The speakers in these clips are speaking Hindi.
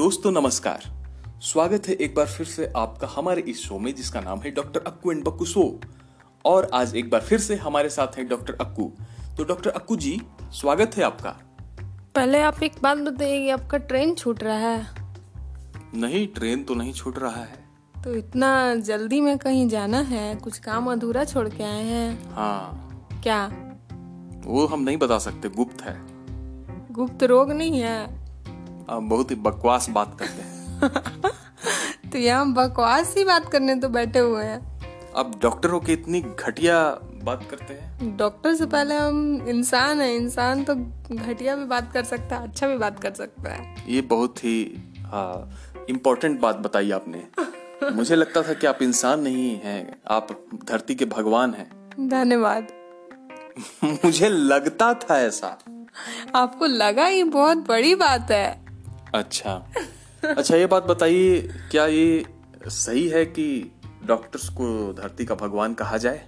दोस्तों नमस्कार। स्वागत है एक बार फिर से आपका हमारे इस शो में जिसका नाम है doctor Akku and Bakku show. और आज एक बार फिर से हमारे साथ हैं डॉक्टर अक्कू। तो डॉक्टर अक्कू जी स्वागत है आपका। पहले आप एक बात बताइए आपका ट्रेन छूट रहा है? नहीं ट्रेन तो नहीं छूट रहा है। तो इतना जल्दी में कहीं जाना है? कुछ काम अधूरा छोड़ के आए हैं? हाँ। क्या? वो हम नहीं बता सकते गुप्त है। गुप्त रोग नहीं है? बहुत ही बकवास बात करते हैं। तो यहाँ बकवास ही बात करने तो बैठे हुए हैं। अब डॉक्टरों हो के इतनी घटिया बात करते हैं। डॉक्टर से पहले हम इंसान है इंसान तो घटिया भी बात कर सकता है अच्छा भी बात कर सकता है। ये बहुत ही इम्पोर्टेंट बात बताई आपने। मुझे लगता था कि आप इंसान नहीं हैं आप धरती के भगवान हैं। धन्यवाद। मुझे लगता था ऐसा। आपको लगा ये बहुत बड़ी बात है। अच्छा। अच्छा ये बात बताइए, क्या ये सही है कि डॉक्टर्स को धरती का भगवान कहा जाए?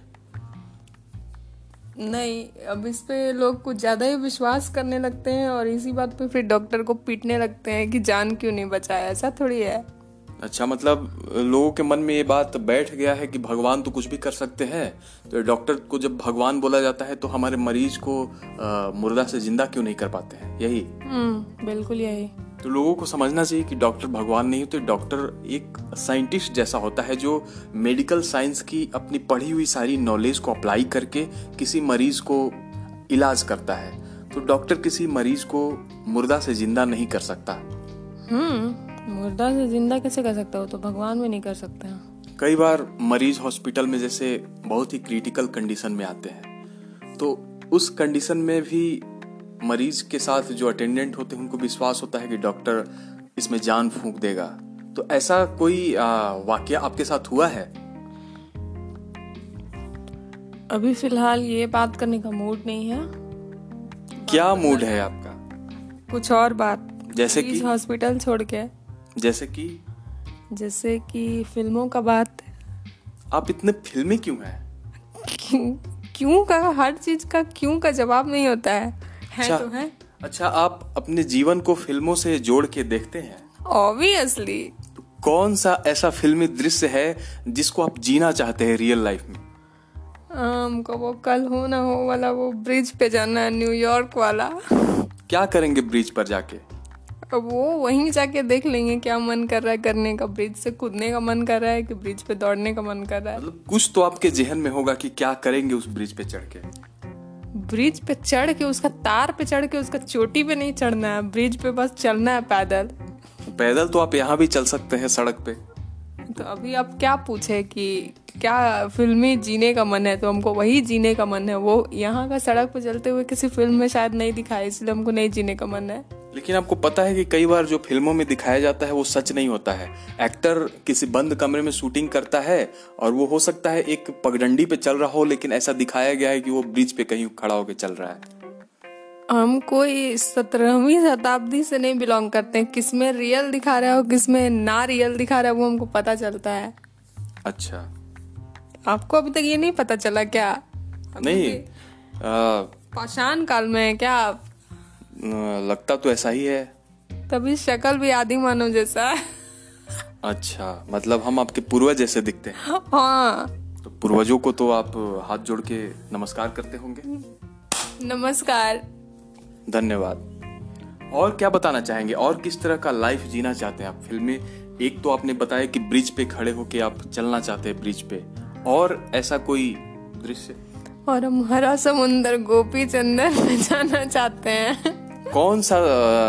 नहीं, अब इस पे लोग कुछ ज़्यादा ही विश्वास करने लगते हैं और इसी बात पे फिर डॉक्टर को पीटने लगते हैं कि जान क्यों नहीं बचाया। ऐसा थोड़ी है। अच्छा मतलब लोगों के मन में ये बात बैठ गया है कि भगवान तो कुछ भी कर सकते हैं। तो डॉक्टर को जब भगवान बोला जाता है तो हमारे मरीज़ को आ, मुर्दा से ज़िंदा क्यों नहीं कर पाते हैं? यही। हम्म बिल्कुल यही। तो लोगों को समझना चाहिए कि डॉक्टर भगवान नहीं होते। डॉक्टर एक साइंटिस्ट जैसा होता है जो मेडिकल साइंस की अपनी पढ़ी हुई सारी नॉलेज को अप्लाई करके किसी मरीज़ को इलाज करता है। तो डॉक्टर किसी मरीज़ को मुर्दा से ज़िंदा नहीं कर सकता। हम्म। मुर्दा से ज़िंदा कैसे कर सकता हो? तो भगवान भी नहीं कर सकते हैं। कई बार मरीज़ हॉस्पिटल में जैसे बहुत ही क्रिटिकल कंडीशन में आते हैं। तो उस कंडीशन में भी मरीज़ के साथ जो अटेंडेंट होते हैं उनको विश्वास होता है कि डॉक्टर इसमें जान फूंक देगा। तो ऐसा कोई वाक्य आपके साथ हुआ है? अभी फ़िलहाल ये बात करने का मूड नहीं है। क्या मूड है आपका? कुछ और बात। जैसे कि हॉस्पिटल छोड़ के। जैसे कि? जैसे कि फ़िल्मों का बात। आप इतने फिल्मी क्यों हैं? क्यों का हर चीज़ का क्यों का जवाब नहीं होता है। है अच्छा, तो है। अच्छा आप अपने जीवन को फ़िल्मों से जोड़ के देखते हैं? ऑब्वियसली तो कौन सा ऐसा फिल्मी दृश्य है जिसको आप जीना चाहते हैं रियल लाइफ में? हमको वो कल हो ना हो वाला वो ब्रिज पे जाना है न्यूयॉर्क वाला। क्या करेंगे ब्रिज पर जाके? अब वो वहीं जाके देख लेंगे क्या मन कर रहा है करने का ब्रिज से कूदने का मन कर रहा है कि ब्रिज पे दौड़ने का मन कर रहा है? मतलब कुछ तो आपके जहन में होगा कि क्या करेंगे उस ब्रिज पे चढ़ के। ब्रिज पे चढ़ के उसका तार पे चढ़ के उसका चोटी पे नहीं चढ़ना है ब्रिज पे बस चलना है पैदल। पैदल तो आप यहाँ भी चल सकते हैं सड़क पे। तो अभी आप क्या पूछे कि क्या फिल्मी जीने का मन है? तो हमको वही जीने का मन है। वो यहाँ का सड़क पर चलते हुए किसी फ़िल्म में शायद नहीं दिखाया इसलिए हमको नहीं जीने का मन है। लेकिन आपको पता है कि कई बार जो फ़िल्मों में दिखाया जाता है वो सच नहीं होता है। एक्टर किसी बंद कमरे में शूटिंग करता है और वो हो सकता है एक पगडंडी पे चल रहा हो लेकिन ऐसा दिखाया गया है कि वो ब्रिज पे कहीं खड़ा होकर चल रहा है। हम कोई सत्रहवीं शताब्दी से नहीं बिलोंग करते हैं। किसमें रियल दिखा रहा है और किसमें ना रियल दिखा रहा है वो हमको पता चलता है। अच्छा। आपको अभी तक ये नहीं पता चला क्या? नहीं पाषाण काल में है क्या आप? लगता तो ऐसा ही है। तभी शक्ल भी आदि मानव जैसा है। अच्छा मतलब हम आपके पूर्वज जैसे दिखते हैं। हाँ। तो पूर्वजों को तो आप हाथ जोड़ के नमस्कार करते होंगे। नमस्कार। धन्यवाद। और क्या बताना चाहेंगे? और किस तरह का लाइफ जीना चाहते हैं आप? फ़िल्में एक तो आपने बताया कि ब्रिज पे खड़े होके आप चलना चाहते हैं ब्रिज पे। और ऐसा कोई दृश्य? और हम हरा समुंदर गोपी चंदन में जाना चाहते हैं। कौन सा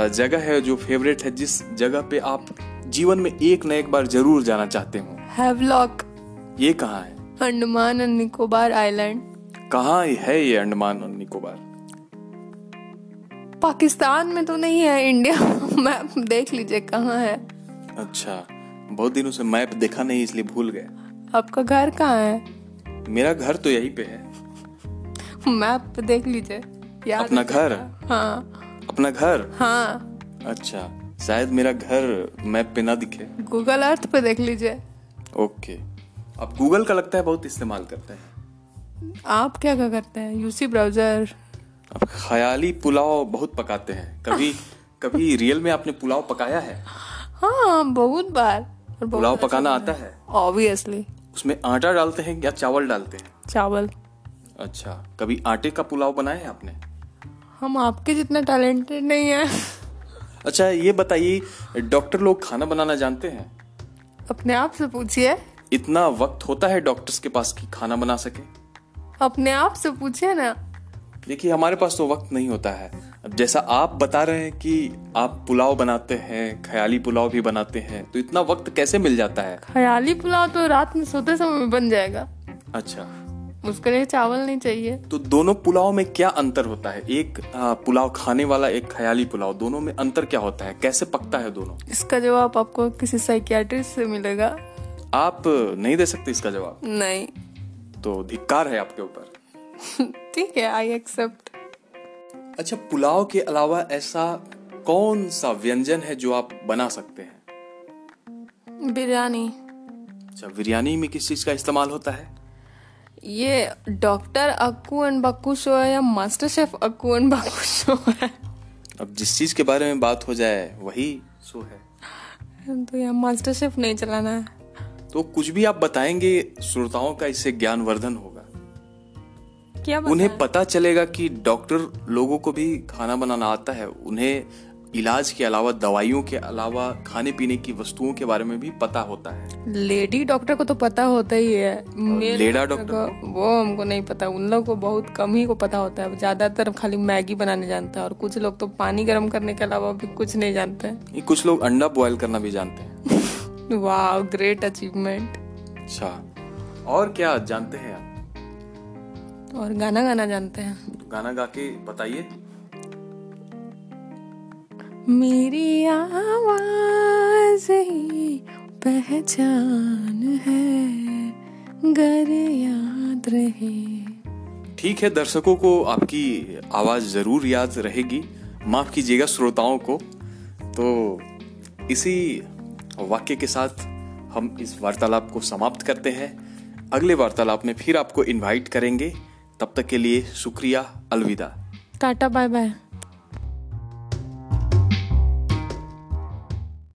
जगह है जो फेवरेट है जिस जगह पे आप जीवन में एक न एक बार ज़रूर जाना चाहते हो? हैवलॉक ये कहाँ है? अंडमान और निकोबार आइलैंड। कहाँ है ये अंडमान और निकोबार? पाकिस्तान में तो नहीं है इंडिया मैप देख लीजिए कहाँ है। अच्छा बहुत दिनों से मैप देखा नहीं इसलिए भूल गए। आपका घर कहाँ है? मेरा घर तो यहीं पे है। मैप पे देख लीजिए। याद अपना घर? हाँ। अपना घर? हाँ। अच्छा शायद मेरा घर मैप पे ना दिखे। गूगल अर्थ पे देख लीजिए। ओके। अब गूगल का लगता है बहुत इस्तेमाल करते हैं। आप क्या क्या करते हैं? यूसी ब्राउज़र अब ख्याली पुलाव बहुत पकाते हैं। कभी कभी रियल में आपने पुलाव पकाया है? हाँ बहुत बार। और पुलाव पकाना आता है। ऑब्वियसली उसमें आटा डालते हैं या चावल डालते हैं? चावल। अच्छा कभी आटे का पुलाव बनाया है आपने? हम आपके जितना टैलेंटेड नहीं है। अच्छा ये बताइए डॉक्टर लोग खाना बनाना जानते हैं? अपने आप से पूछिए। इतना वक्त होता है डॉक्टर्स के पास कि खाना बना सके? अपने आप से पूछिए ना। देखिए हमारे पास तो वक्त नहीं होता है। अब जैसा आप बता रहे हैं कि आप पुलाव बनाते हैं ख्याली पुलाव भी बनाते हैं तो इतना वक्त कैसे मिल जाता है? ख्याली पुलाव तो रात में सोते समय बन जाएगा। अच्छा। उसके लिए चावल नहीं चाहिए। तो दोनों पुलाव में क्या अंतर होता है? एक पुलाव खाने वाला एक ख्याली पुलाव दोनों में अंतर क्या होता है? कैसे पकता है दोनों? इसका जवाब आपको किसी साइकियाट्रिस्ट से मिलेगा। आप नहीं दे सकते इसका जवाब? नहीं। तो धिक्कार है आपके ऊपर। ठीक है आई एक्सेप्ट अच्छा पुलाव के अलावा ऐसा कौन सा व्यंजन है जो आप बना सकते हैं? बिरयानी। अच्छा बिरयानी में किस चीज़ का इस्तेमाल होता है? ये doctor Akku and Bakku show है या master chef Akku and Bakku show है? अब जिस चीज़ के बारे में बात हो जाए वही शो है। तो यहाँ मास्टर शेफ नहीं चलाना है। तो कुछ भी आप बताएँगे श्रोताओं का इससे ज्ञानवर्धन होगा। क्या उन्हें पता चलेगा कि डॉक्टर लोगों को भी खाना बनाना आता है। उन्हें इलाज के अलावा दवाइयों के अलावा खाने पीने की वस्तुओं के बारे में भी पता होता है। लेडी डॉक्टर को तो पता होता ही है। लेडा डॉक्टर वो हमको नहीं पता। उन लोगों को बहुत कम ही को पता होता है। ज़्यादातर खाली मैगी बनाने जानता है और कुछ लोग तो पानी गर्म करने के अलावा भी कुछ नहीं जानते हैं। कुछ लोग अंडा बॉयल करना भी जानते हैं। वाह ग्रेट अचीवमेंट अच्छा और क्या जानते हैं आप? और गाना गाना जानते हैं। गाना गा के बताइए। मेरी आवाज़ ही पहचान है गर याद रहे। ठीक है दर्शकों को आपकी आवाज़ ज़रूर याद रहेगी। माफ़ कीजिएगा श्रोताओं को। तो इसी वाक्य के साथ हम इस वार्तालाप को समाप्त करते हैं। अगले वार्तालाप में फिर आपको इनवाइट करेंगे। तब तक के लिए शुक्रिया अलविदा। Tata bye bye